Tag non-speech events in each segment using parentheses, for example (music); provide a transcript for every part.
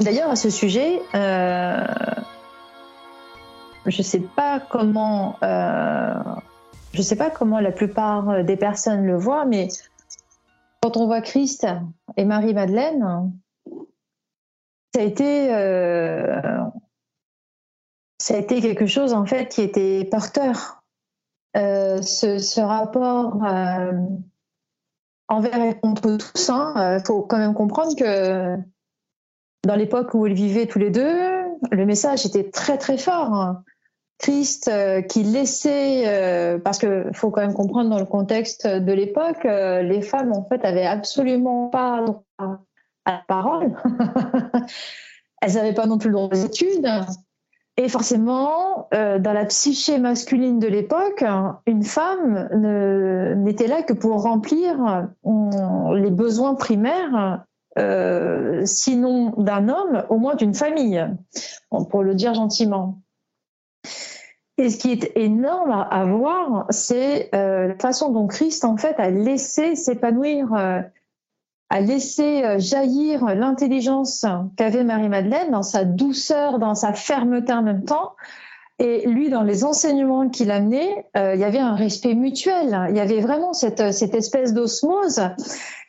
D'ailleurs, à ce sujet, euh, je comment, euh, sais pas comment la plupart des personnes le voient, mais quand on voit Christ et Marie-Madeleine, ça a été, euh, ça a été quelque chose en fait qui était porteur. Ce, rapport envers et contre tous, il faut quand même comprendre que dans l'époque où ils vivaient tous les deux, le message était très très fort. Hein. Christ euh, qui laissait, euh, parce que faut quand même comprendre dans le contexte de l'époque, euh, les femmes en fait avaient absolument pas droit à la parole. (laughs) Elles n'avaient pas non plus le droit aux études. Et forcément, dans la psyché masculine de l'époque, une femme n'était là que pour remplir les besoins primaires sinon d'un homme, au moins d'une famille, pour le dire gentiment. Et ce qui est énorme à, voir, c'est euh, la façon dont Christ en fait a laissé s'épanouir, euh, a laissé euh, jaillir l'intelligence qu'avait Marie-Madeleine dans sa douceur, dans sa fermeté en même temps. Et lui, dans les enseignements qu'il amenait, il y avait un respect mutuel. Il y avait vraiment cette, cette espèce d'osmose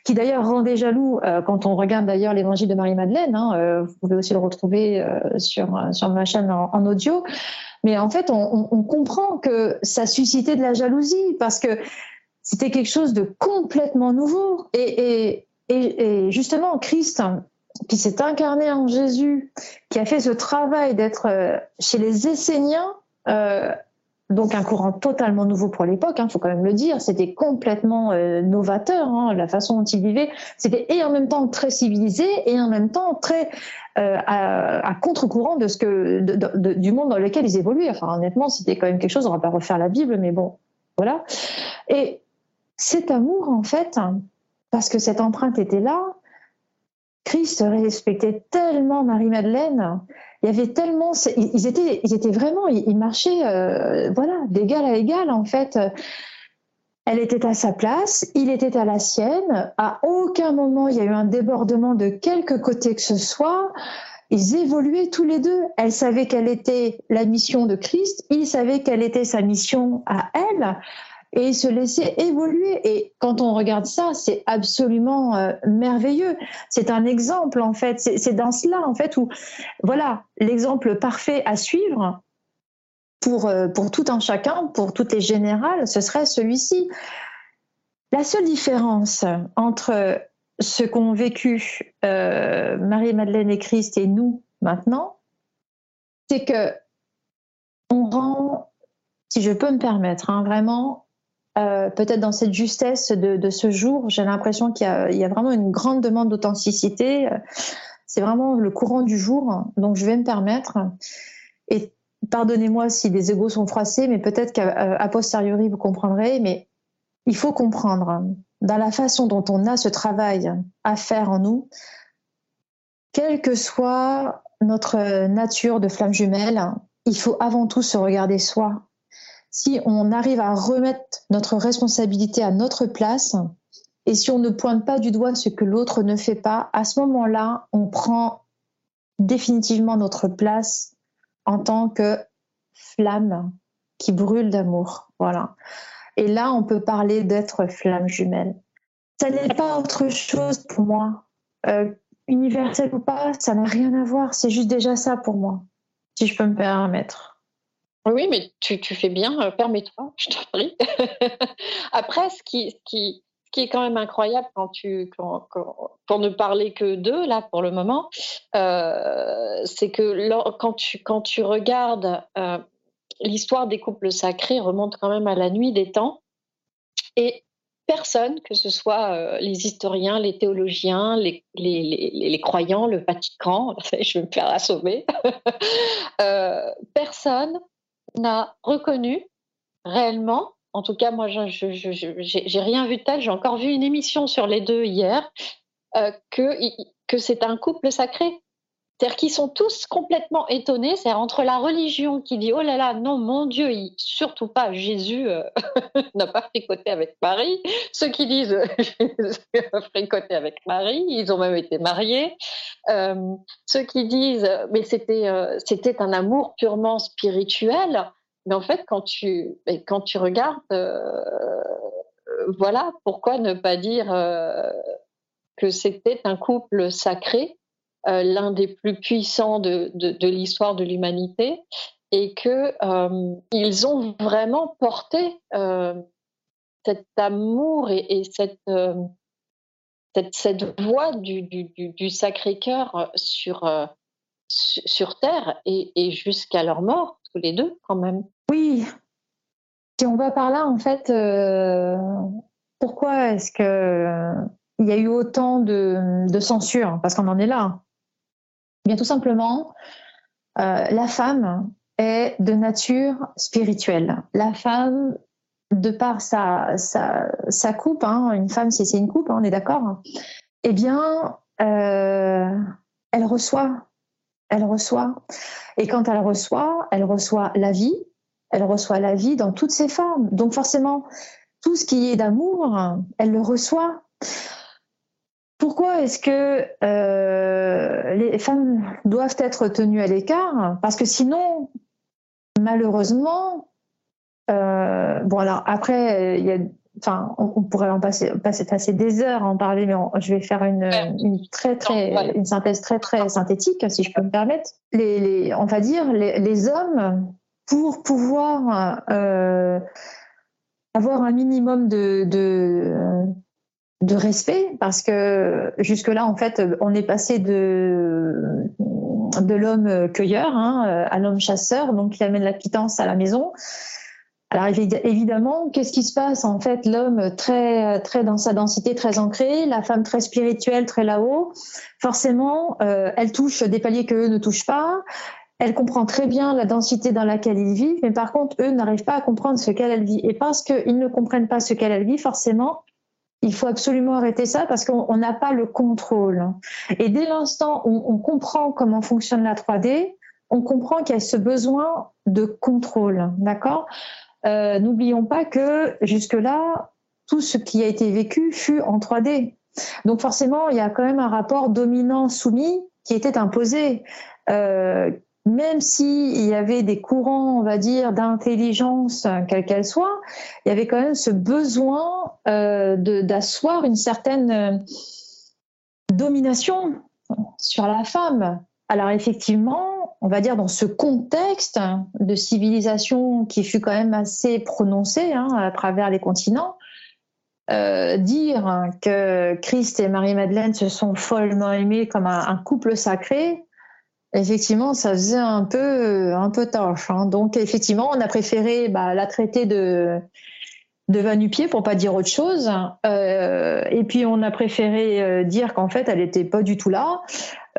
qui d'ailleurs rendait jaloux quand on regarde d'ailleurs l'évangile de Marie-Madeleine. Hein, vous pouvez aussi le retrouver sur ma chaîne en audio. Mais en fait, on, comprend que ça suscitait de la jalousie parce que c'était quelque chose de complètement nouveau. Et, justement, Christ, qui s'est incarné en Jésus, qui a fait ce travail d'être euh, chez les Esséniens, euh, donc un courant totalement nouveau pour l'époque, il hein, faut quand même le dire, c'était complètement euh, novateur, hein, la façon dont il vivait, c'était et en même temps très civilisé et en même temps très à, contre-courant de ce que du monde dans lequel ils évoluaient. Enfin, honnêtement, c'était quand même quelque chose. On va pas refaire la Bible, mais bon, voilà. Et cet amour, en fait, parce que cette empreinte était là, Christ respectait tellement Marie-Madeleine. Il y avait tellement, ils étaient, ils étaient vraiment, ils marchaient, euh, voilà, d'égal à égal en fait. Elle était à sa place, il était à la sienne. À aucun moment il y a eu un débordement de quelque côté que ce soit. Ils évoluaient tous les deux. Elle savait quelle était la mission de Christ, il savait quelle était sa mission à elle et se laisser évoluer. Et quand on regarde ça, c'est absolument euh, merveilleux. C'est un exemple en fait. C'est dans cela en fait où, voilà, l'exemple parfait à suivre pour, euh, pour tout un chacun, pour toutes les générales, ce serait celui-ci. La seule différence entre ce qu'ont vécu euh, Marie-Madeleine et Christ et nous maintenant, c'est que on rend, si je peux me permettre, hein, vraiment, euh, peut-être dans cette justesse de, ce jour, j'ai l'impression qu'il y, y, a vraiment une grande demande d'authenticité. C'est vraiment le courant du jour, donc je vais me permettre. Et pardonnez-moi si des égaux sont froissés, mais peut-être qu'à posteriori vous comprendrez, mais il faut comprendre dans la façon dont on a ce travail à faire en nous, quelle que soit notre nature de flamme jumelle, il faut avant tout se regarder soi. Si on arrive à remettre notre responsabilité à notre place, et si on ne pointe pas du doigt ce que l'autre ne fait pas, à ce moment-là, on prend définitivement notre place en tant que flamme qui brûle d'amour. Voilà. Et là, on peut parler d'être flamme jumelle. Ça n'est pas autre chose pour moi. Euh, universel ou pas, ça n'a rien à voir. C'est juste déjà ça pour moi, si je peux me permettre. Oui, mais tu, fais bien, euh, permets-toi, (laughs) je t'en prie. (laughs) Après, ce qui, est quand même incroyable quand tu, pour ne parler que d'eux là pour le moment, euh, c'est que quand tu, quand tu regardes euh, l'histoire des couples sacrés remonte quand même à la nuit des temps et personne, que ce soit les historiens, les théologiens, les, les, les, croyants, le Vatican, (laughs) je vais me faire assommer, personne n'a reconnu réellement en tout cas, moi, je n'ai rien vu de tel. J'ai encore vu une émission sur les deux hier, euh, que c'est un couple sacré. C'est-à-dire qu'ils sont tous complètement étonnés. C'est entre la religion qui dit oh là là, non, mon Dieu, surtout pas Jésus euh, (laughs) n'a pas fricoté avec Marie. Ceux qui disent (laughs) Jésus a fricoté avec Marie, ils ont même été mariés. Euh, ceux qui disent mais c'était euh, c'était un amour purement spirituel. Mais en fait, quand tu quand tu regardes, voilà, pourquoi ne pas dire que c'était un couple sacré euh, l'un des plus puissants de, de, l'histoire de l'humanité et que euh, ils ont vraiment porté euh, cet amour et, et cette, cette, cette voix du, du, du Sacré-Cœur sur, sur Terre et, et jusqu'à leur mort, tous les deux quand même. Oui, si on va par là, en fait, pourquoi est-ce que il y a eu autant de, de censure? Parce qu'on en est là. Bien tout simplement, euh, la femme est de nature spirituelle. La femme, de par sa, sa, coupe, hein, une femme, si c'est une coupe, hein, on est d'accord, eh bien, euh, elle reçoit. Elle reçoit. Et quand elle reçoit, elle reçoit la vie. Elle reçoit la vie dans toutes ses formes. Donc forcément, tout ce qui est d'amour, elle le reçoit. Pourquoi est-ce que euh, les femmes doivent être tenues à l'écart? Parce que sinon, malheureusement, euh, bon alors après, il y a, enfin, on, pourrait en passer, passer, des heures à en parler, mais je vais faire une, très très une synthèse très très synthétique, si je peux me permettre. Les, on va dire les, hommes pour pouvoir euh, avoir un minimum de, de de respect parce que jusque là en fait on est passé de de l'homme cueilleur hein, à l'homme chasseur donc qui amène la pitance à la maison. Alors évidemment qu'est-ce qui se passe en fait? L'homme très très dans sa densité très ancrée la femme très spirituelle très là-haut. Forcément euh, elle touche des paliers que eux ne touchent pas. Elle comprend très bien la densité dans laquelle ils vivent, mais par contre, eux n'arrivent pas à comprendre ce qu'elle vit. Et parce qu'ils ne comprennent pas ce qu'elle vit, forcément, il faut absolument arrêter ça parce qu'on n'a pas le contrôle. Et dès l'instant où on comprend comment fonctionne la 3D, on comprend qu'il y a ce besoin de contrôle, d'accord? Euh, N'oublions pas que jusque-là, tout ce qui a été vécu fut en 3D. Donc forcément, il y a quand même un rapport dominant-soumis qui était imposé. Euh, même s'il y avait des courants, on va dire, d'intelligence, quelle qu'elle soit, il y avait quand même ce besoin euh, d'asseoir une certaine euh, domination sur la femme. Alors effectivement, on va dire dans ce contexte de civilisation qui fut quand même assez prononcé hein, à travers les continents, euh, dire que Christ et Marie-Madeleine se sont follement aimés comme un couple sacré, Effectivement, ça faisait un peu un peu tâche. Hein. Donc effectivement, on a préféré bah, la traiter de de va-nu-pied pour pas dire autre chose. Euh, et puis on a préféré euh, dire qu'en fait, elle était pas du tout là.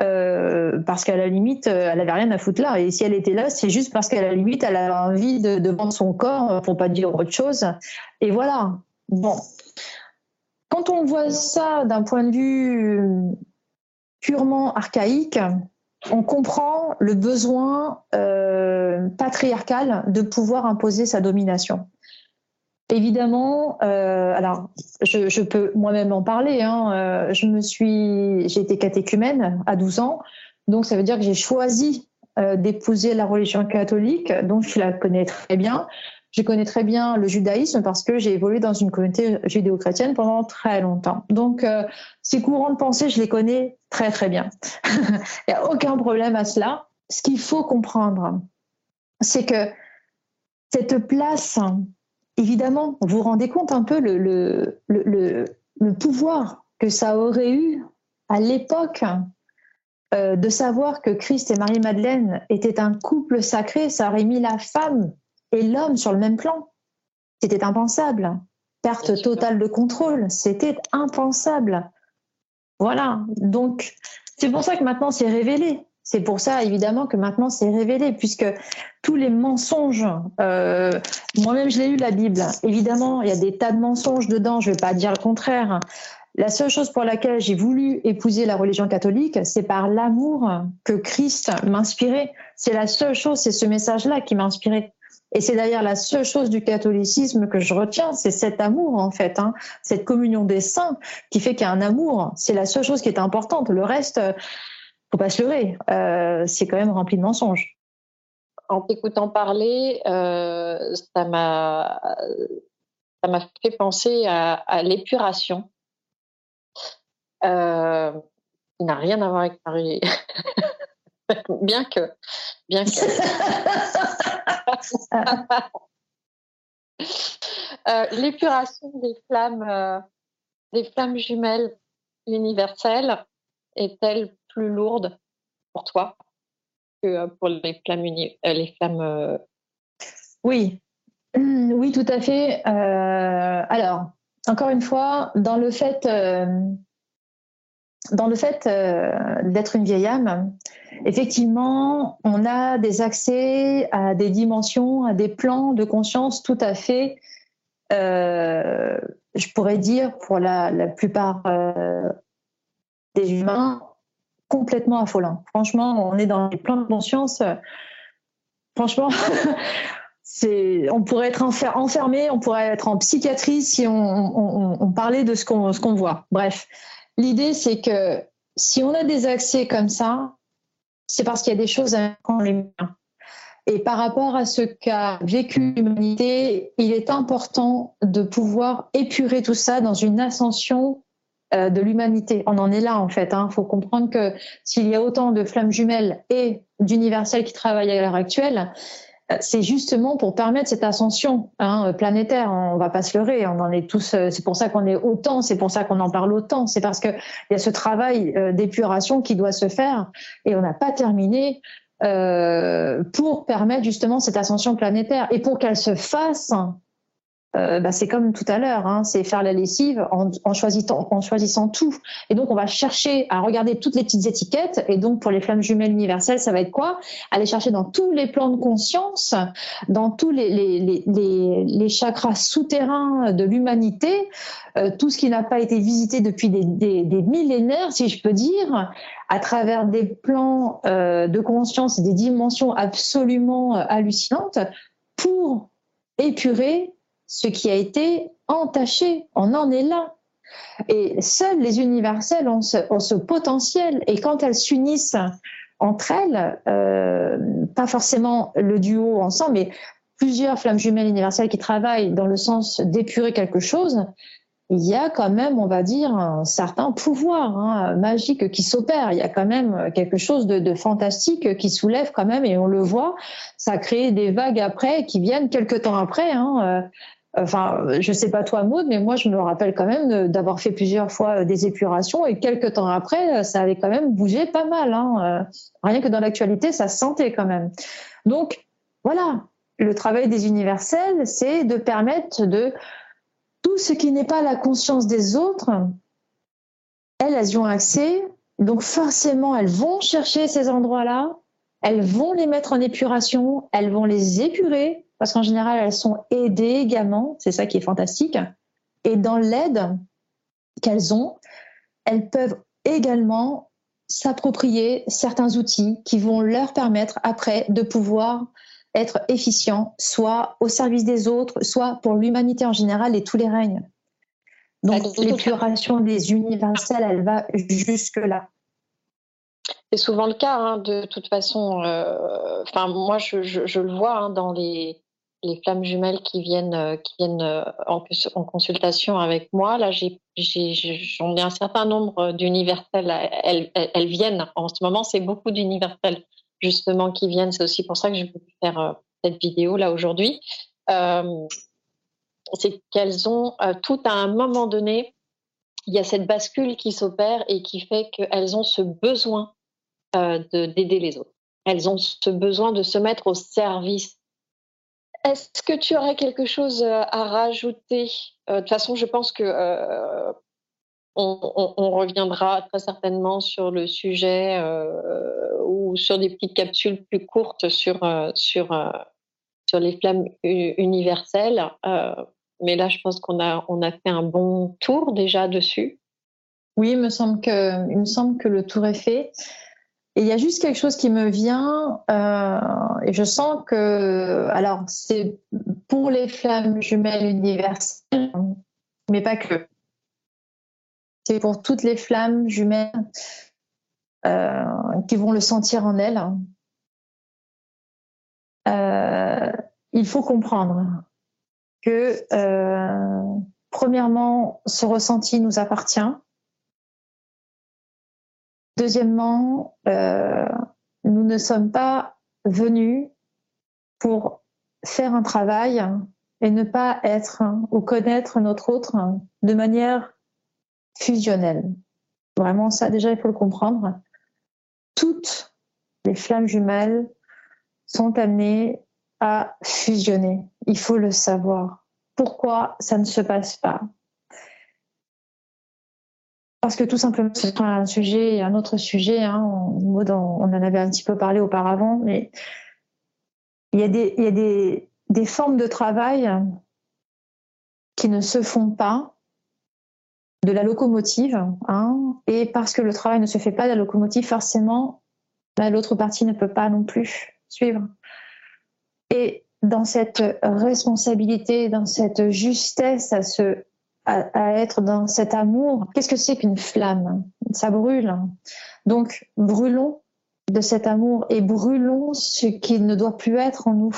Euh, parce qu'à la limite, elle avait rien à foutre là. Et si elle était là, c'est juste parce qu'à la limite, elle avait envie de, de vendre son corps pour pas dire autre chose. Et voilà. Bon. Quand on voit ça d'un point de vue purement archaïque, on comprend le besoin euh, patriarcal de pouvoir imposer sa domination. Évidemment, euh, alors je, peux moi-même en parler. Hein, euh, je me suis, j'ai été catéchumène à 12 ans, donc ça veut dire que j'ai choisi d'épouser la religion catholique, donc je la connais très bien. Je connais très bien le judaïsme parce que j'ai évolué dans une communauté judéo-chrétienne pendant très longtemps. Donc, euh, ces courants de pensée, je les connais très très bien. (laughs) Il n'y a aucun problème à cela. Ce qu'il faut comprendre, c'est que cette place, évidemment, vous vous rendez compte un peu le, pouvoir que ça aurait eu à l'époque euh, de savoir que Christ et Marie-Madeleine étaient un couple sacré, ça aurait mis la femme et l'homme sur le même plan. C'était impensable. Perte totale de contrôle, c'était impensable. Voilà. Donc, c'est pour ça que maintenant c'est révélé. C'est pour ça, évidemment, que maintenant c'est révélé, puisque tous les mensonges, euh, moi-même je l'ai lu la Bible, évidemment, il y a des tas de mensonges dedans, je ne vais pas dire le contraire, la seule chose pour laquelle j'ai voulu épouser la religion catholique, c'est par l'amour que Christ m'inspirait. C'est la seule chose, c'est ce message-là qui m'a inspiré. Et c'est d'ailleurs la seule chose du catholicisme que je retiens, c'est cet amour en fait, hein, cette communion des saints qui fait qu'il y a un amour. C'est la seule chose qui est importante. Le reste, faut pas se leurrer, euh, c'est quand même rempli de mensonges. En t'écoutant parler, euh, ça m'a ça m'a fait penser à, l'épuration, euh, qui n'a rien à voir avec Paris. (laughs) bien que, bien que. (laughs) (laughs) Euh, l'épuration des flammes, euh, des flammes jumelles universelles est-elle plus lourde pour toi que pour les flammes, les flammes Oui, oui, tout à fait. alors, encore une fois, dans le fait dans le fait euh, d'être une vieille âme, effectivement, on a des accès à des dimensions, à des plans de conscience tout à fait, euh, je pourrais dire, pour la, plupart euh, des humains, complètement affolants. Franchement, on est dans des plans de conscience. franchement, (laughs) on pourrait être enfermé, on pourrait être en psychiatrie si on, parlait de ce qu'on voit. Bref. L'idée, c'est que si on a des accès comme ça, c'est parce qu'il y a des choses en lumière. Et par rapport à ce qu'a vécu l'humanité, il est important de pouvoir épurer tout ça dans une ascension euh, de l'humanité. On en est là en fait. Il hein. faut comprendre que s'il y a autant de flammes jumelles et d'universels qui travaillent à l'heure actuelle, c'est justement pour permettre cette ascension hein, planétaire. On va pas se leurrer, on en est tous. Euh, c'est pour ça qu'on est autant, c'est pour ça qu'on en parle autant. C'est parce qu'il y a ce travail euh, d'épuration qui doit se faire et on n'a pas terminé euh, pour permettre justement cette ascension planétaire et pour qu'elle se fasse. Euh, bah, c'est comme tout à l'heure, hein, c'est faire la lessive en, en, choisissant, en choisissant tout. Et donc, on va chercher à regarder toutes les petites étiquettes. Et donc, pour les flammes jumelles universelles, ça va être quoi? Aller chercher dans tous les plans de conscience, dans tous les, les, les, les chakras souterrains de l'humanité, euh, tout ce qui n'a pas été visité depuis des, des, millénaires, si je peux dire, à travers des plans euh, de conscience des dimensions absolument euh, hallucinantes, pour épurer ce qui a été entaché. On en est là. Et seules les universelles ont ce, potentiel. Et quand elles s'unissent entre elles, euh, pas forcément le duo ensemble, mais plusieurs flammes jumelles universelles qui travaillent dans le sens d'épurer quelque chose, il y a quand même, on va dire, un certain pouvoir hein, magique qui s'opère. Il y a quand même quelque chose de, fantastique qui soulève quand même, et on le voit. Ça crée des vagues après qui viennent quelques temps après. Hein, Enfin, je sais pas toi, Maud, mais moi, je me rappelle quand même d'avoir fait plusieurs fois euh, des épurations et quelques temps après, euh, ça avait quand même bougé pas mal. Hein. Euh, rien que dans l'actualité, ça se sentait quand même. Donc, voilà, le travail des universels, c'est de permettre de tout ce qui n'est pas la conscience des autres, elles, elles y ont accès. Donc, forcément, elles vont chercher ces endroits-là, elles vont les mettre en épuration, elles vont les épurer parce qu'en général, elles sont aidées également, c'est ça qui est fantastique. Et dans l'aide qu'elles ont, elles peuvent également s'approprier certains outils qui vont leur permettre après de pouvoir être efficients, soit au service des autres, soit pour l'humanité en général et tous les règnes. Donc l'épuration des universels, elle va jusque-là. C'est souvent le cas, hein, de toute façon. Euh, enfin, moi, je, le vois hein, dans les les flammes jumelles qui viennent, euh, qui viennent euh, en, consultation avec moi. Là, j'en ai, un certain nombre d'universels. Elles, elles, viennent en ce moment. C'est beaucoup d'universels justement qui viennent. C'est aussi pour ça que j'ai voulu faire euh, cette vidéo là aujourd'hui. Euh, c'est qu'elles ont tout à un moment donné, il y a cette bascule qui s'opère et qui fait qu'elles ont ce besoin d'aider les autres. Elles ont ce besoin de se mettre au service est-ce que tu aurais quelque chose euh, à rajouter? Euh, De toute façon, je pense que euh, on, reviendra très certainement sur le sujet ou sur des petites capsules plus courtes sur sur sur les flammes universelles. mais là, je pense qu'on a on a fait un bon tour déjà dessus. Oui, il me semble que, il me semble que le tour est fait. Et il y a juste quelque chose qui me vient, euh, et je sens que, alors, c'est pour les flammes jumelles universelles, mais pas que. C'est pour toutes les flammes jumelles euh, qui vont le sentir en elles. Euh, il faut comprendre que, premièrement, ce ressenti nous appartient Deuxièmement, euh, nous ne sommes pas venus pour faire un travail et ne pas être ou connaître notre autre de manière fusionnelle. Vraiment, ça déjà, il faut le comprendre. Toutes les flammes jumelles sont amenées à fusionner. Il faut le savoir. Pourquoi ça ne se passe pas? Parce que tout simplement, c'est un sujet, un autre sujet. Hein, on, en avait un petit peu parlé auparavant, mais il y a des, formes de travail qui ne se font pas de la locomotive, hein, et parce que le travail ne se fait pas de la locomotive, forcément, bah, l'autre partie ne peut pas non plus suivre. Et dans cette responsabilité, dans cette justesse à se à, être dans cet amour. Qu'est-ce que c'est qu'une flamme? Ça brûle. Donc, brûlons de cet amour et brûlons ce qui ne doit plus être en nous.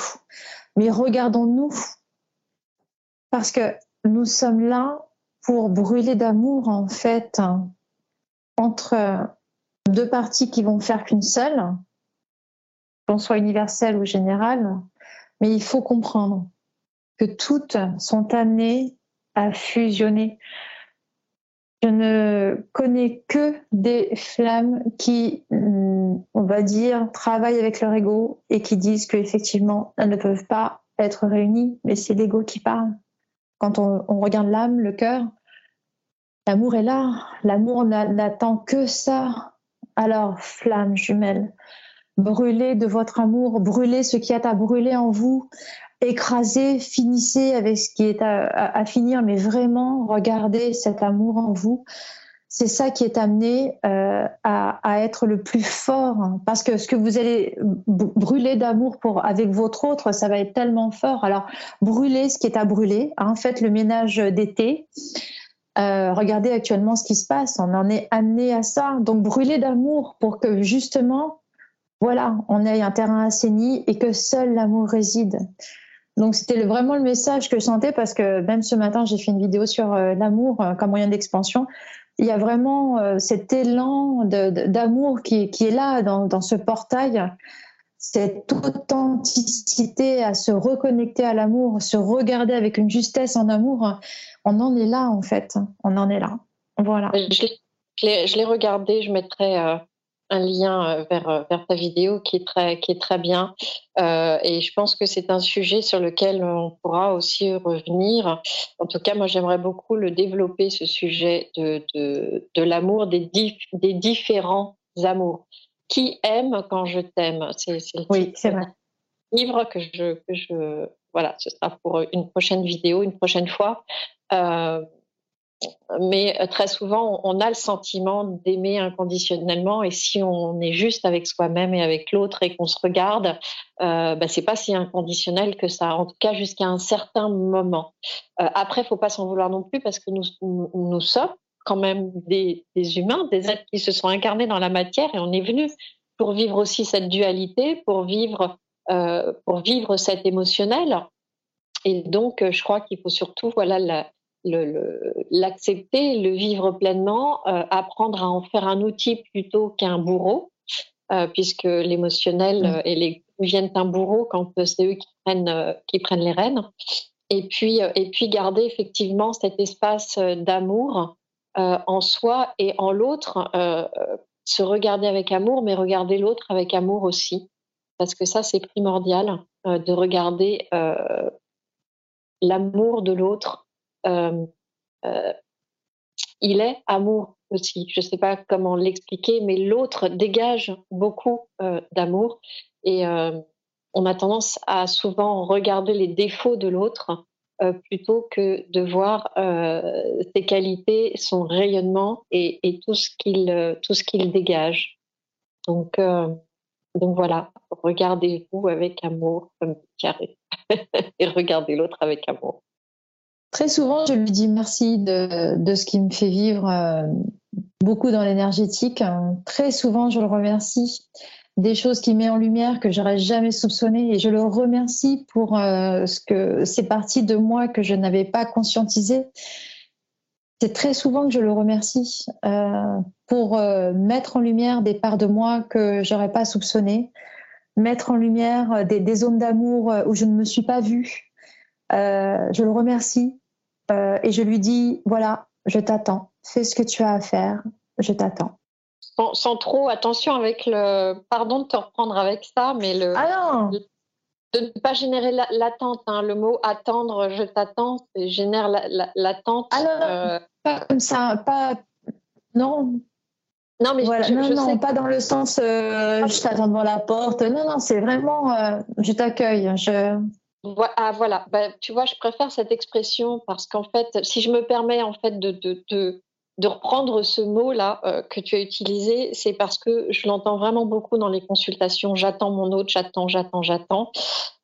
Mais regardons-nous, parce que nous sommes là pour brûler d'amour, en fait, entre deux parties qui vont faire qu'une seule, qu'on soit universelle ou générale. Mais il faut comprendre que toutes sont amenées à fusionner. Je ne connais que des flammes qui, mm, on va dire, travaillent avec leur ego et qui disent qu'effectivement, elles ne peuvent pas être réunies, mais c'est l'ego qui parle. Quand on, regarde l'âme, le cœur, l'amour est là. L'amour n'attend que ça. Alors, flamme jumelle, brûlez de votre amour, brûlez ce qui est à brûler en vous, écrasez, finissez avec ce qui est à, finir, mais vraiment regardez cet amour en vous. C'est ça qui est amené euh, à, être le plus fort, hein. parce que ce que vous allez brûler d'amour pour avec votre autre, ça va être tellement fort. Alors brûlez ce qui est à brûler. Hein, faites le ménage d'été. Euh, regardez actuellement ce qui se passe. On en est amené à ça. Donc brûlez d'amour pour que justement, voilà, on ait un terrain assaini et que seul l'amour réside. Donc c'était vraiment le message que je sentais parce que même ce matin j'ai fait une vidéo sur euh, l'amour euh, comme moyen d'expansion. Il y a vraiment euh, cet élan d'amour qui, est là dans, ce portail, cette authenticité à se reconnecter à l'amour, se regarder avec une justesse en amour. On en est là en fait, on en est là. Voilà. Je l'ai regardé, je mettrai un lien euh, vers, euh, vers ta vidéo qui est très, qui est très bien. Euh, et je pense que c'est un sujet sur lequel on pourra aussi revenir. En tout cas, moi, j'aimerais beaucoup le développer, ce sujet de, de, de l'amour, des, des différents amours. Qui aime quand je t'aime? C'est oui, c'est vrai. Livre que je, que je, voilà, ce sera pour une prochaine vidéo, une prochaine fois. Euh, mais euh, très souvent, on a le sentiment d'aimer inconditionnellement, et si on est juste avec soi-même et avec l'autre et qu'on se regarde, euh, bah, c'est pas si inconditionnel que ça. En tout cas, jusqu'à un certain moment. Euh, après, faut pas s'en vouloir non plus parce que nous, sommes quand même des, humains, des êtres qui se sont incarnés dans la matière, et on est venu pour vivre aussi cette dualité, pour vivre, euh, pour vivre cet émotionnel. Et donc, je crois qu'il faut surtout, voilà, l'accepter, le, vivre pleinement, euh, apprendre à en faire un outil plutôt qu'un bourreau, euh, puisque l'émotionnel mm. euh, et les viennent un bourreau quand c'est eux qui prennent, qui prennent les rênes. Et puis, et puis garder effectivement cet espace d'amour en soi et en l'autre, se regarder avec amour, mais regarder l'autre avec amour aussi, parce que ça c'est primordial de regarder l'amour de l'autre il est amour aussi. Je ne sais pas comment l'expliquer, mais l'autre dégage beaucoup euh, d'amour et on a tendance à souvent regarder les défauts de l'autre plutôt que de voir ses qualités, son rayonnement et, et tout ce qu'il tout ce qu'il dégage. Donc donc voilà, regardez-vous avec amour comme carré (laughs) et regardez l'autre avec amour. Très souvent, je lui dis merci de, ce qui me fait vivre euh, beaucoup dans l'énergétique. Très souvent, je le remercie des choses qu'il met en lumière que j'aurais jamais soupçonné et je le remercie pour euh, ce que c'est parti de moi que je n'avais pas conscientisé. C'est très souvent que je le remercie euh, pour euh, mettre en lumière des parts de moi que j'aurais pas soupçonnées, mettre en lumière des zones d'amour où je ne me suis pas vue. je le remercie et je lui dis voilà, je t'attends, fais ce que tu as à faire, je t'attends. Sans, trop attention avec le. Pardon de te reprendre avec ça, mais le. Ah non de ne pas générer l'attente. hein. Le mot attendre, je t'attends, génère l'attente. ah non, non, pas comme ça, pas. Non. Non, mais voilà. non, non, pas dans le sens euh, je t'attends devant la porte. Non, non, c'est vraiment euh, je t'accueille. Je... Ah voilà, bah, tu vois, je préfère cette expression parce qu'en fait, si je me permets en fait de, de, de, de reprendre ce mot-là euh, que tu as utilisé, c'est parce que je l'entends vraiment beaucoup dans les consultations. J'attends mon autre, j'attends, j'attends, j'attends,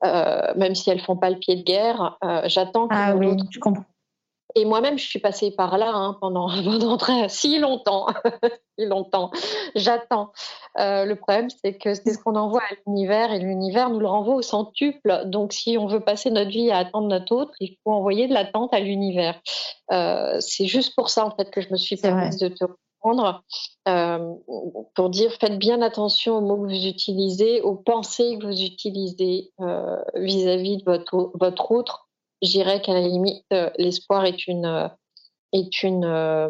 euh, même si elles font pas le pied de guerre. Euh, j'attends que ah, mon oui, autre je comprends. Et moi-même, je suis passée par là hein, pendant, (laughs) pendant très, si longtemps. (laughs) si longtemps. J'attends. Euh, le problème, c'est que c'est ce qu'on envoie à l'univers et l'univers nous le renvoie au centuple. Donc, si on veut passer notre vie à attendre notre autre, il faut envoyer de l'attente à l'univers. Euh, c'est juste pour ça, en fait, que je me suis permise de te reprendre euh, pour dire faites bien attention aux mots que vous utilisez, aux pensées que vous utilisez euh, vis-à-vis -vis de votre, votre autre je dirais qu'à la limite, euh, l'espoir est une, euh, est une, euh,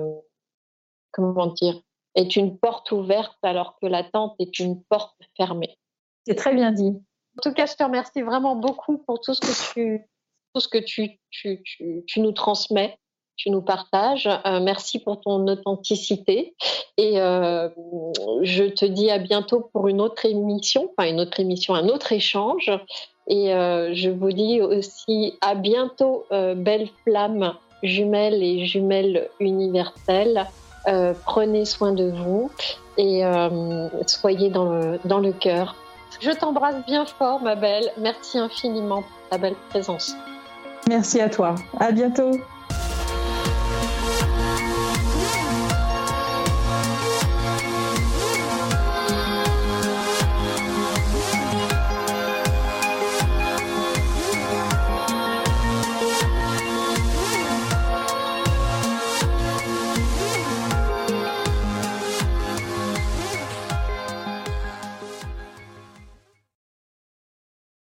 comment dire, est une porte ouverte alors que l'attente est une porte fermée. C'est très bien dit. En tout cas, je te remercie vraiment beaucoup pour tout ce que tu, tout ce que tu, tu, tu, tu nous transmets, tu nous partages. merci pour ton authenticité et euh, je te dis à bientôt pour une autre émission, enfin une autre émission, un autre échange. Et euh, je vous dis aussi à bientôt, euh, belles flammes jumelles et jumelles universelles. Euh, prenez soin de vous et soyez dans le, dans le cœur. Je t'embrasse bien fort, ma belle. Merci infiniment pour ta belle présence. Merci à toi. À bientôt.